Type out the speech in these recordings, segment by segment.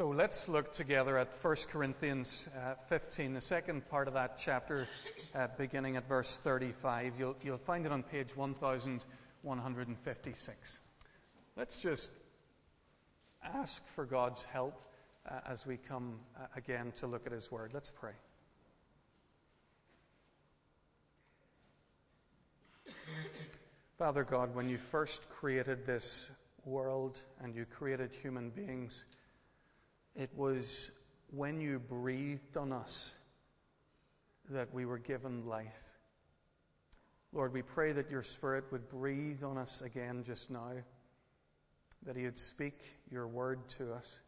So let's look together at 1 Corinthians uh, 15, the second part of that chapter, uh, beginning at verse 35. You'll, you'll find it on page 1156. Let's just ask for God's help uh, as we come uh, again to look at His Word. Let's pray. Father God, when you first created this world and you created human beings, it was when you breathed on us that we were given life. Lord, we pray that your Spirit would breathe on us again just now, that He would speak your word to us,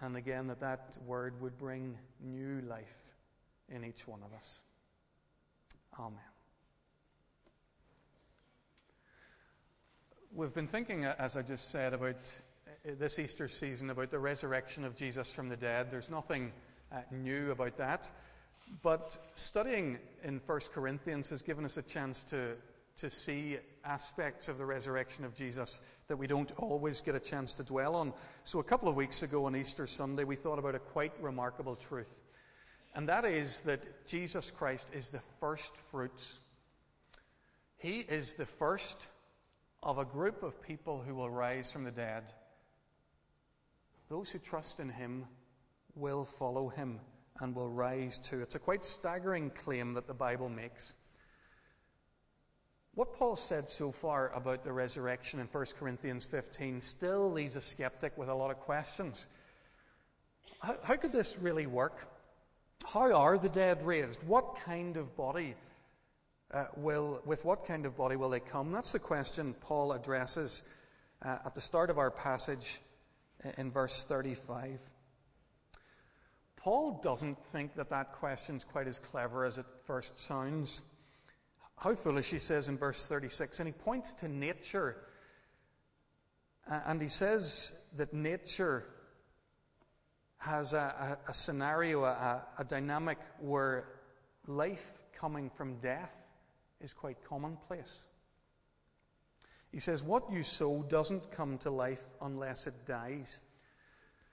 and again that that word would bring new life in each one of us. Amen. We've been thinking, as I just said, about this Easter season about the resurrection of Jesus from the dead. There's nothing uh, new about that. But studying in 1 Corinthians has given us a chance to, to see aspects of the resurrection of Jesus that we don't always get a chance to dwell on. So, a couple of weeks ago on Easter Sunday, we thought about a quite remarkable truth. And that is that Jesus Christ is the first fruits. He is the first of a group of people who will rise from the dead. Those who trust in him will follow him and will rise too. It's a quite staggering claim that the Bible makes. What Paul said so far about the resurrection in 1 Corinthians 15 still leaves a skeptic with a lot of questions. How, how could this really work? How are the dead raised? What kind of body uh, will, with what kind of body will they come? That's the question Paul addresses uh, at the start of our passage in verse 35. Paul doesn't think that that question's quite as clever as it first sounds. How foolish, he says in verse 36, and he points to nature. And he says that nature has a, a, a scenario, a, a dynamic where life coming from death is quite commonplace. He says, What you sow doesn't come to life unless it dies.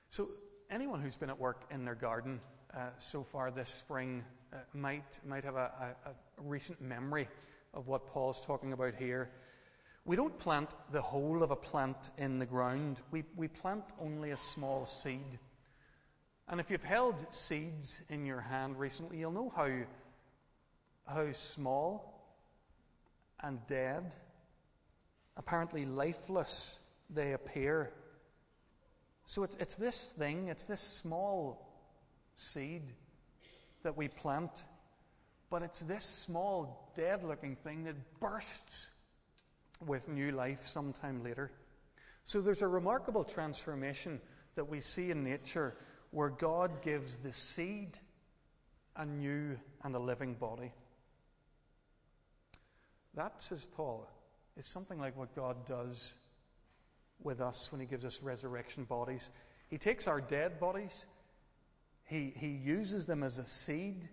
So, anyone who's been at work in their garden uh, so far this spring uh, might, might have a, a, a recent memory of what Paul's talking about here. We don't plant the whole of a plant in the ground, we, we plant only a small seed. And if you've held seeds in your hand recently, you'll know how, how small and dead apparently lifeless they appear. So it's, it's this thing, it's this small seed that we plant, but it's this small, dead looking thing that bursts with new life sometime later. So there's a remarkable transformation that we see in nature where God gives the seed a new and a living body. That, says Paul, is something like what God does with us when He gives us resurrection bodies. He takes our dead bodies, He, he uses them as a seed,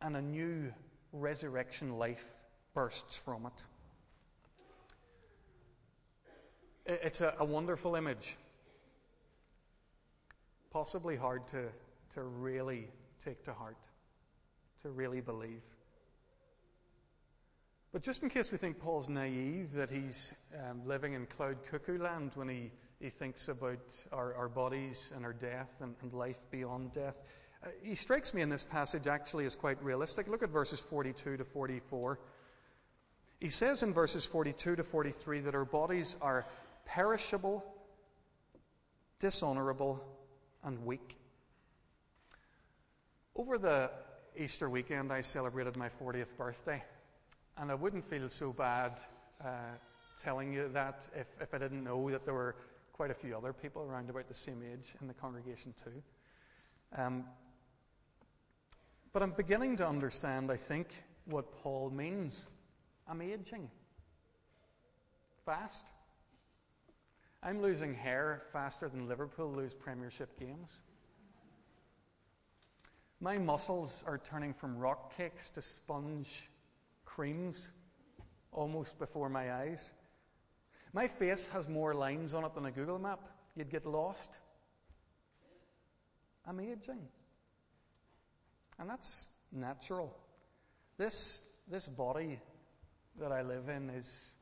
and a new resurrection life bursts from it. It's a, a wonderful image. Possibly hard to, to really take to heart, to really believe. But just in case we think Paul's naive, that he's um, living in cloud cuckoo land when he, he thinks about our, our bodies and our death and, and life beyond death, uh, he strikes me in this passage actually as quite realistic. Look at verses 42 to 44. He says in verses 42 to 43 that our bodies are perishable, dishonorable, and weak. Over the Easter weekend, I celebrated my 40th birthday. And I wouldn't feel so bad uh, telling you that if, if I didn't know that there were quite a few other people around about the same age in the congregation, too. Um, but I'm beginning to understand, I think, what Paul means. I'm aging fast. I'm losing hair faster than Liverpool lose Premiership games. My muscles are turning from rock cakes to sponge creams almost before my eyes. My face has more lines on it than a Google map. You'd get lost I'm aging. And that's natural. This, this body that I live in is,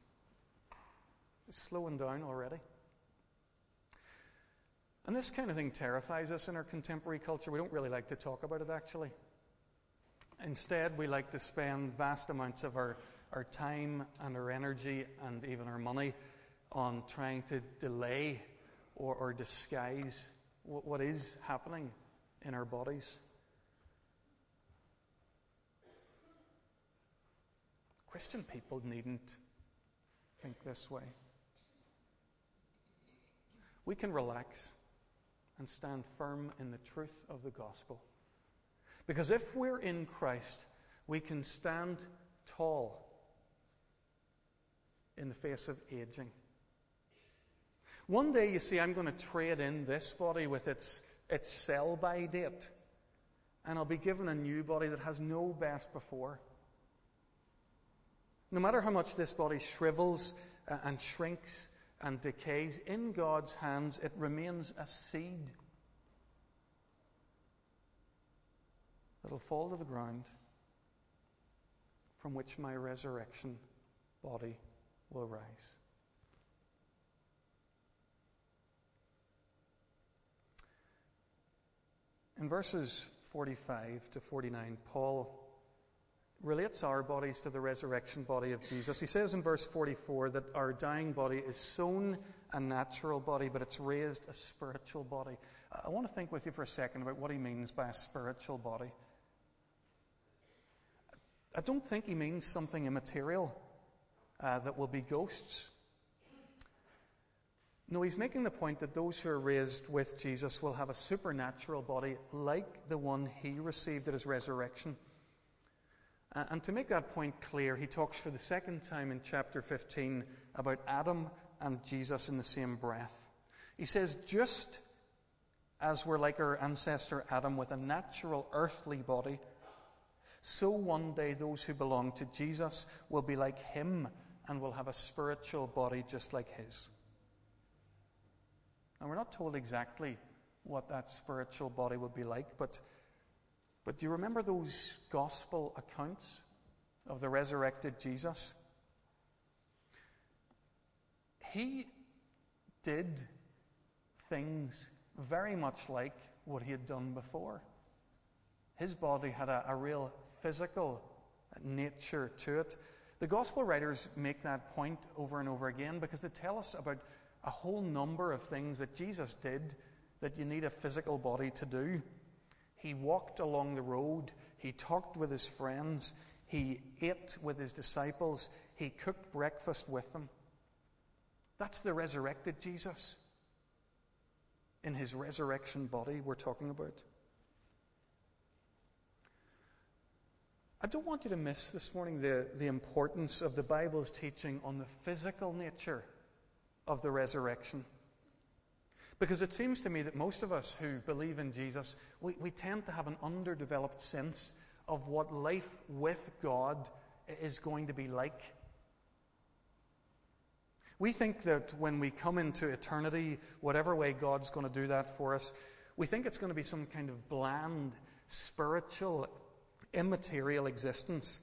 is slowing down already. And this kind of thing terrifies us in our contemporary culture. We don't really like to talk about it, actually. Instead, we like to spend vast amounts of our, our time and our energy and even our money on trying to delay or, or disguise what, what is happening in our bodies. Christian people needn't think this way. We can relax and stand firm in the truth of the gospel. Because if we're in Christ, we can stand tall in the face of aging. One day, you see, I'm going to trade in this body with its, its sell by date, and I'll be given a new body that has no best before. No matter how much this body shrivels uh, and shrinks and decays, in God's hands it remains a seed that'll fall to the ground from which my resurrection body will rise. In verses 45 to 49, Paul relates our bodies to the resurrection body of Jesus. He says in verse 44 that our dying body is sown a natural body, but it's raised a spiritual body. I want to think with you for a second about what he means by a spiritual body. I don't think he means something immaterial uh, that will be ghosts. No, he's making the point that those who are raised with Jesus will have a supernatural body like the one he received at his resurrection. Uh, and to make that point clear, he talks for the second time in chapter 15 about Adam and Jesus in the same breath. He says, just as we're like our ancestor Adam with a natural earthly body, so one day those who belong to Jesus will be like him and will have a spiritual body just like his. And we're not told exactly what that spiritual body would be like, but but do you remember those gospel accounts of the resurrected Jesus? He did things very much like what he had done before. His body had a, a real physical nature to it. The gospel writers make that point over and over again because they tell us about a whole number of things that Jesus did that you need a physical body to do. He walked along the road. He talked with his friends. He ate with his disciples. He cooked breakfast with them. That's the resurrected Jesus in his resurrection body we're talking about. I don't want you to miss this morning the, the importance of the Bible's teaching on the physical nature of the resurrection. Because it seems to me that most of us who believe in Jesus, we, we tend to have an underdeveloped sense of what life with God is going to be like. We think that when we come into eternity, whatever way God's going to do that for us, we think it's going to be some kind of bland, spiritual, immaterial existence.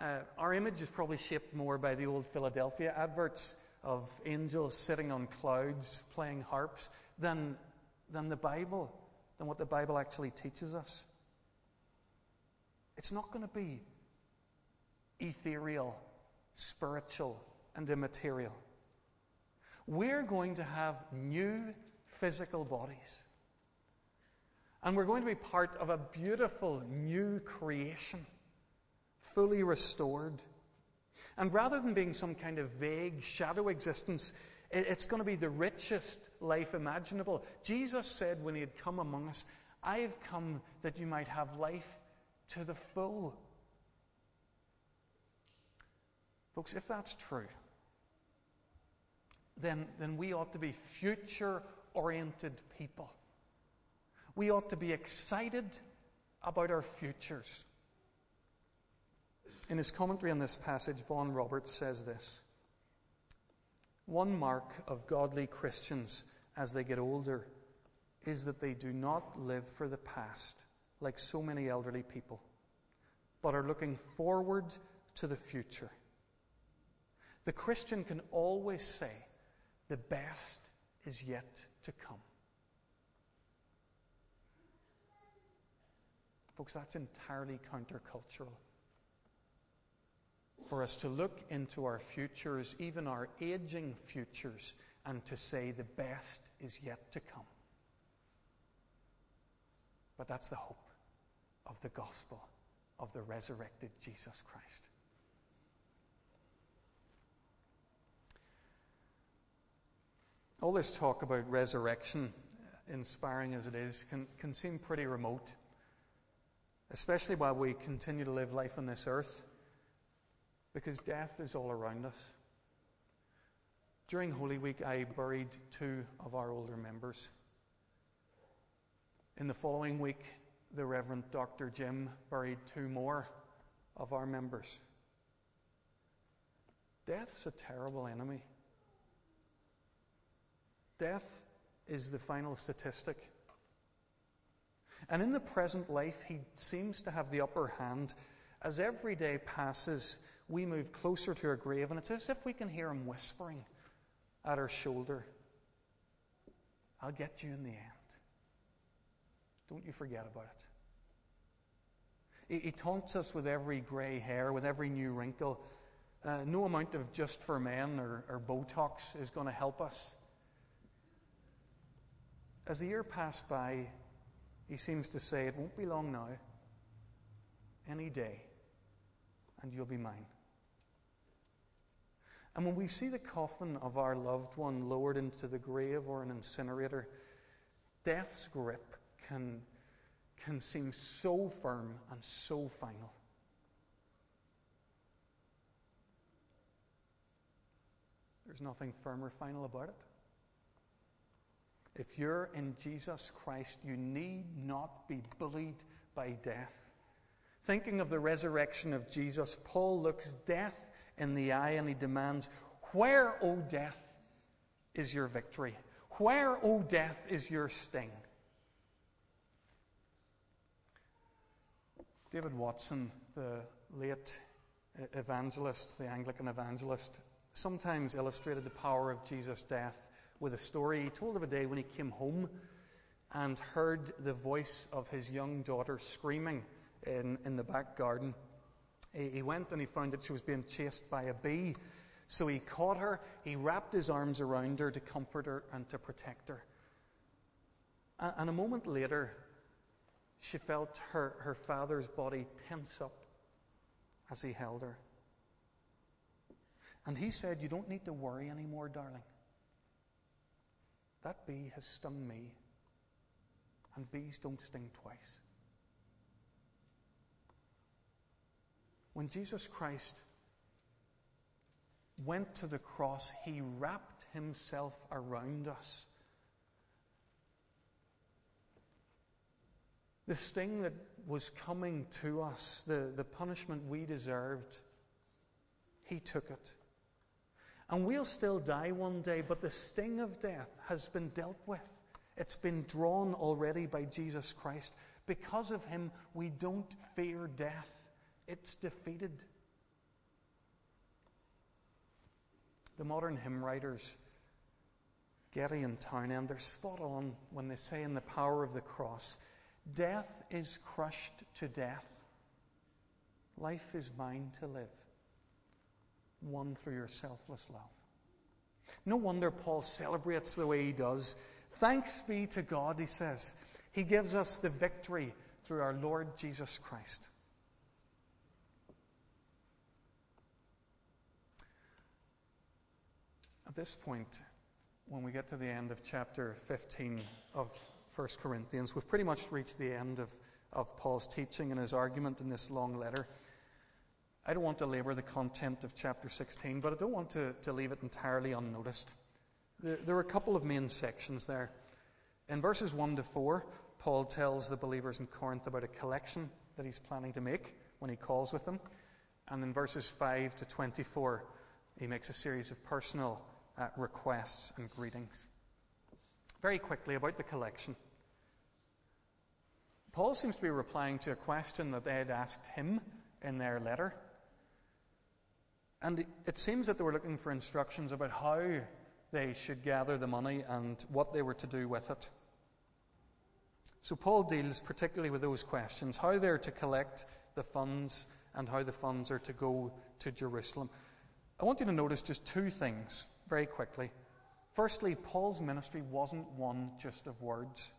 Uh, our image is probably shaped more by the old Philadelphia adverts of angels sitting on clouds playing harps than, than the Bible, than what the Bible actually teaches us. It's not going to be ethereal, spiritual, and immaterial. We're going to have new physical bodies. And we're going to be part of a beautiful new creation, fully restored. And rather than being some kind of vague shadow existence, it's going to be the richest life imaginable. Jesus said when he had come among us, I have come that you might have life to the full. Folks, if that's true, then, then we ought to be future oriented people. We ought to be excited about our futures. In his commentary on this passage, Vaughan Roberts says this One mark of godly Christians as they get older is that they do not live for the past like so many elderly people, but are looking forward to the future. The Christian can always say, the best is yet to come. Folks, that's entirely countercultural. For us to look into our futures, even our aging futures, and to say the best is yet to come. But that's the hope of the gospel of the resurrected Jesus Christ. All this talk about resurrection, inspiring as it is, can, can seem pretty remote, especially while we continue to live life on this earth, because death is all around us. During Holy Week, I buried two of our older members. In the following week, the Reverend Dr. Jim buried two more of our members. Death's a terrible enemy. Death is the final statistic. And in the present life, he seems to have the upper hand. As every day passes, we move closer to our grave, and it's as if we can hear him whispering at our shoulder, I'll get you in the end. Don't you forget about it. He, taunts us with every grey hair, with every new wrinkle. Uh, no amount of just for men or, or Botox is going to help us. As the year passed by, he seems to say, It won't be long now, any day, and you'll be mine. And when we see the coffin of our loved one lowered into the grave or an incinerator, death's grip can, can seem so firm and so final. There's nothing firm or final about it. If you're in Jesus Christ, you need not be bullied by death. Thinking of the resurrection of Jesus, Paul looks death in the eye and he demands, Where, O death, is your victory? Where, O death, is your sting? David Watson, the late evangelist, the Anglican evangelist, sometimes illustrated the power of Jesus' death with a story. He told of a day when he came home and heard the voice of his young daughter screaming in, in the back garden. He, he went and he found that she was being chased by a bee. So he caught her, he wrapped his arms around her to comfort her and to protect her. And, and a moment later, she felt her, her father's body tense up as he held her. And he said, You don't need to worry anymore, darling. That bee has stung me, and bees don't sting twice. When Jesus Christ went to the cross, he wrapped himself around us. The sting that was coming to us, the, the punishment we deserved, he took it. And we'll still die one day, but the sting of death has been dealt with. It's been drawn already by Jesus Christ. Because of him, we don't fear death, it's defeated. The modern hymn writers, Getty and Townend, they're spot on when they say in the power of the cross, Death is crushed to death. Life is mine to live won through your selfless love. No wonder Paul celebrates the way he does. Thanks be to God, he says. He gives us the victory through our Lord Jesus Christ. At this point, when we get to the end of chapter 15 of 1 Corinthians, we've pretty much reached the end of, of Paul's teaching and his argument in this long letter. I don't want to labor the content of chapter 16, but I don't want to, to leave it entirely unnoticed. There, there are a couple of main sections there. In verses 1 to 4, Paul tells the believers in Corinth about a collection that he's planning to make when he calls with them. And in verses 5 to 24, he makes a series of personal uh, requests and greetings. Very quickly about the collection. Paul seems to be replying to a question that they had asked him in their letter. And it seems that they were looking for instructions about how they should gather the money and what they were to do with it. So Paul deals particularly with those questions how they're to collect the funds and how the funds are to go to Jerusalem. I want you to notice just two things very quickly. Firstly, Paul's ministry wasn't one just of words.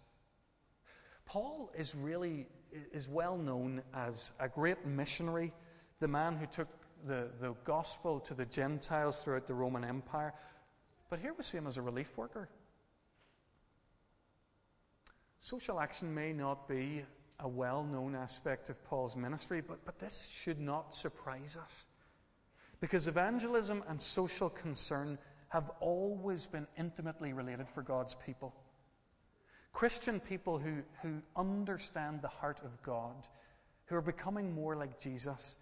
Paul is really is well known as a great missionary, the man who took the, the gospel to the Gentiles throughout the Roman Empire. But here we see him as a relief worker. Social action may not be a well known aspect of Paul's ministry, but, but this should not surprise us. Because evangelism and social concern have always been intimately related for God's people. Christian people who, who understand the heart of God, who are becoming more like Jesus,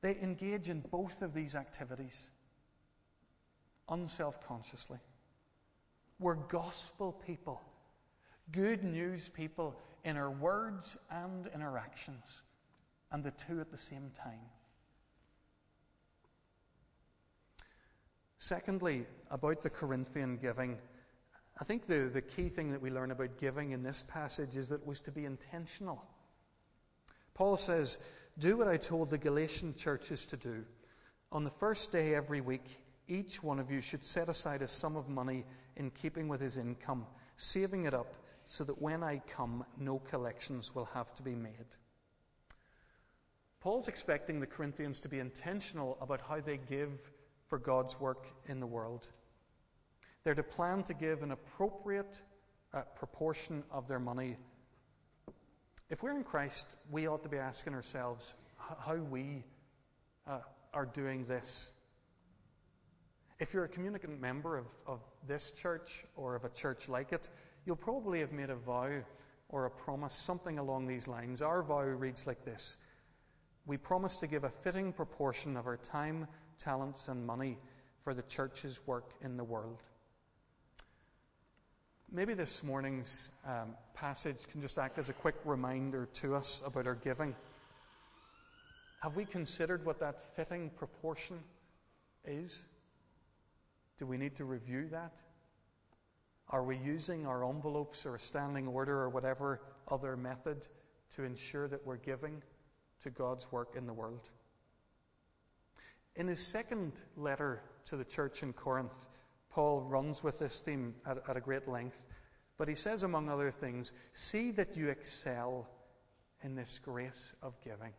they engage in both of these activities unself consciously. We're gospel people, good news people in our words and in our actions, and the two at the same time. Secondly, about the Corinthian giving, I think the, the key thing that we learn about giving in this passage is that it was to be intentional. Paul says, Do what I told the Galatian churches to do. On the first day every week, each one of you should set aside a sum of money in keeping with his income, saving it up so that when I come, no collections will have to be made. Paul's expecting the Corinthians to be intentional about how they give for God's work in the world. They're to plan to give an appropriate uh, proportion of their money. If we're in Christ, we ought to be asking ourselves how we uh, are doing this. If you're a communicant member of, of this church or of a church like it, you'll probably have made a vow or a promise, something along these lines. Our vow reads like this We promise to give a fitting proportion of our time, talents, and money for the church's work in the world. Maybe this morning's um, passage can just act as a quick reminder to us about our giving. Have we considered what that fitting proportion is? Do we need to review that? Are we using our envelopes or a standing order or whatever other method to ensure that we're giving to God's work in the world? In his second letter to the church in Corinth, Paul runs with this theme at, at, a great length. But he says, among other things, see that you excel in this grace of giving.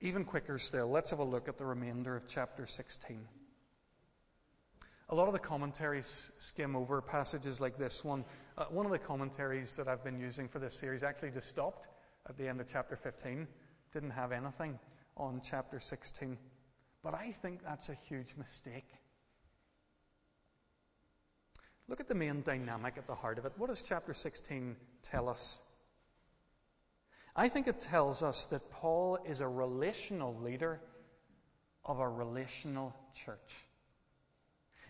Even quicker still, let's have a look at the remainder of chapter 16. A lot of the commentaries skim over passages like this one. Uh, one of the commentaries that I've been using for this series actually just stopped at the end of chapter 15, didn't have anything on chapter 16. But I think that's a huge mistake. Look at the main dynamic at the heart of it. What does chapter 16 tell us? I think it tells us that Paul is a relational leader of a relational church.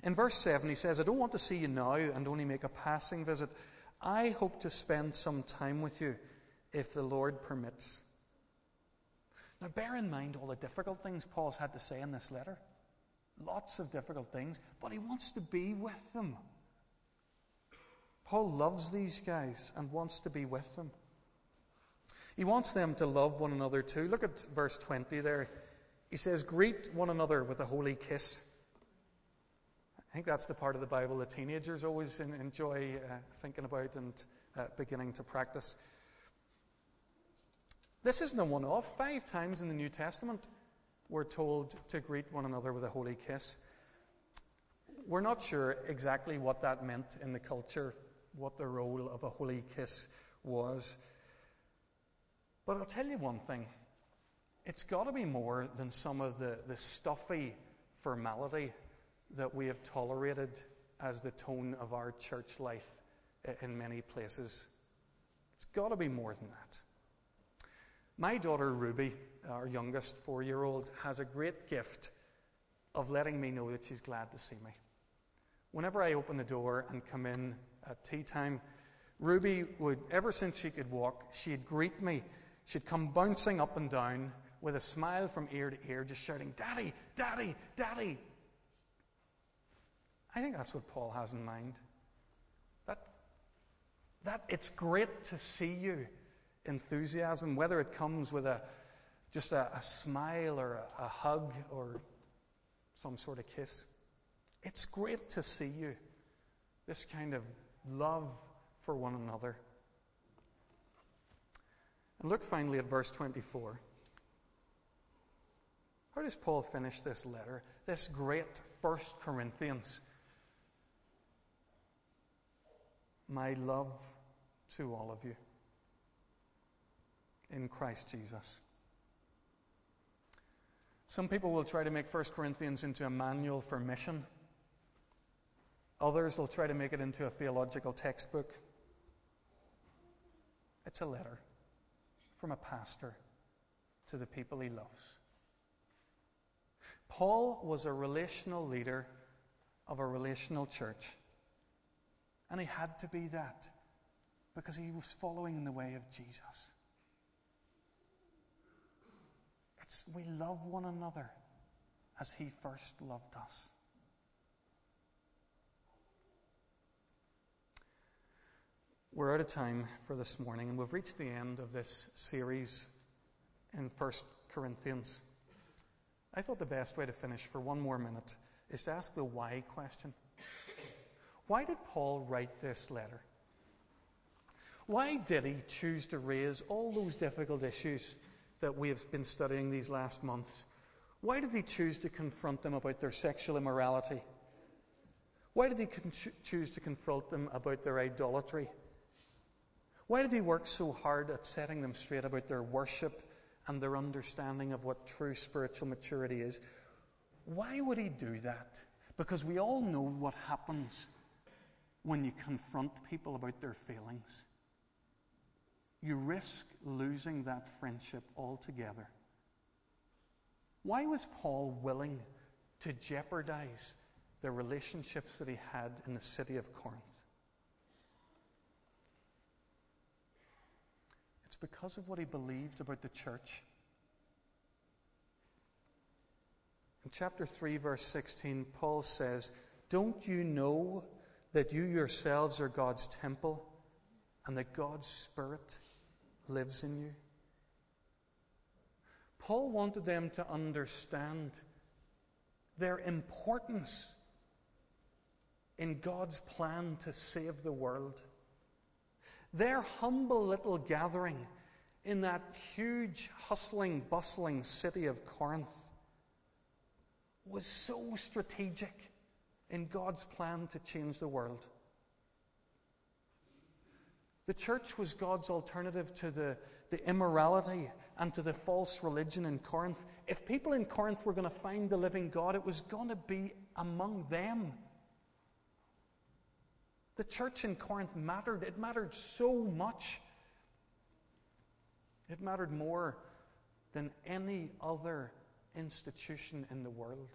In verse 7, he says, I don't want to see you now and only make a passing visit. I hope to spend some time with you if the Lord permits. Now, bear in mind all the difficult things Paul's had to say in this letter. Lots of difficult things, but he wants to be with them. Paul loves these guys and wants to be with them. He wants them to love one another too. Look at verse 20 there. He says, Greet one another with a holy kiss. I think that's the part of the Bible that teenagers always enjoy uh, thinking about and uh, beginning to practice. This isn't a one off. Five times in the New Testament, we're told to greet one another with a holy kiss. We're not sure exactly what that meant in the culture, what the role of a holy kiss was. But I'll tell you one thing it's got to be more than some of the, the stuffy formality that we have tolerated as the tone of our church life in many places. It's got to be more than that. My daughter Ruby, our youngest four year old, has a great gift of letting me know that she's glad to see me. Whenever I open the door and come in at tea time. Ruby would, ever since she could walk, she'd greet me. She'd come bouncing up and down with a smile from ear to ear, just shouting, Daddy, Daddy, Daddy. I think that's what Paul has in mind. That, that it's great to see you enthusiasm, whether it comes with a just a, a smile or a, a hug or some sort of kiss. It's great to see you. This kind of love for one another. And look finally at verse 24. How does Paul finish this letter? This great First Corinthians. My love to all of you in Christ Jesus. Some people will try to make 1 Corinthians into a manual for mission. Others will try to make it into a theological textbook. It's a letter from a pastor to the people he loves. Paul was a relational leader of a relational church. And he had to be that because he was following in the way of Jesus. It's we love one another as he first loved us. We're out of time for this morning, and we've reached the end of this series in 1 Corinthians. I thought the best way to finish for one more minute is to ask the why question. Why did Paul write this letter? Why did he choose to raise all those difficult issues that we have been studying these last months. Why did he choose to confront them about their sexual immorality? Why did he con- choose to confront them about their idolatry? Why did he work so hard at setting them straight about their worship and their understanding of what true spiritual maturity is? Why would he do that? Because we all know what happens when you confront people about their feelings you risk losing that friendship altogether. Why was Paul willing to jeopardize the relationships that he had in the city of Corinth? It's because of what he believed about the church. In chapter 3, verse 16, Paul says, Don't you know that you yourselves are God's temple? and that God's Spirit lives in you. Paul wanted them to understand their importance in God's plan to save the world. Their humble little gathering in that huge, hustling, bustling city of Corinth was so strategic in God's plan to change the world. The church was God's alternative to the, the immorality and to the false religion in Corinth. If people in Corinth were going to find the living God, it was going to be among them. The church in Corinth mattered. It mattered so much. It mattered more than any other institution in the world.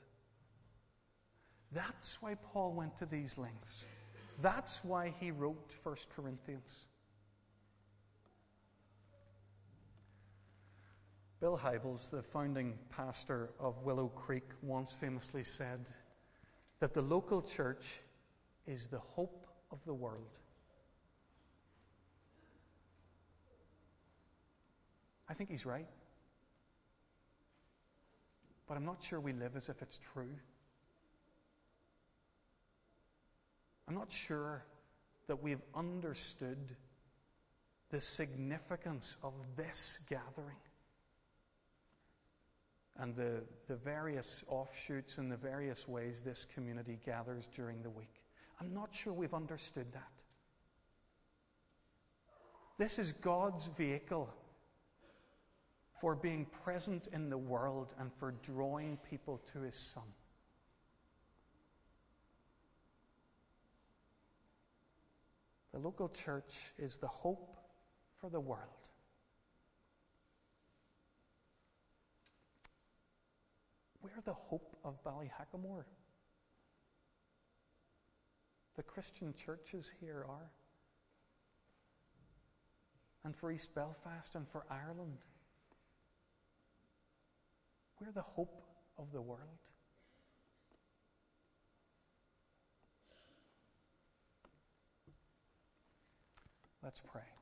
That's why Paul went to these lengths. That's why he wrote 1 Corinthians. Bill Hybels, the founding pastor of Willow Creek, once famously said that the local church is the hope of the world. I think he's right. But I'm not sure we live as if it's true. I'm not sure that we've understood the significance of this gathering and the, the various offshoots and the various ways this community gathers during the week. I'm not sure we've understood that. This is God's vehicle for being present in the world and for drawing people to His Son. The local church is the hope for the world. We're the hope of Ballyhackamore. the Christian churches here are. And for East Belfast and for Ireland. We're the hope of the world. Let's pray.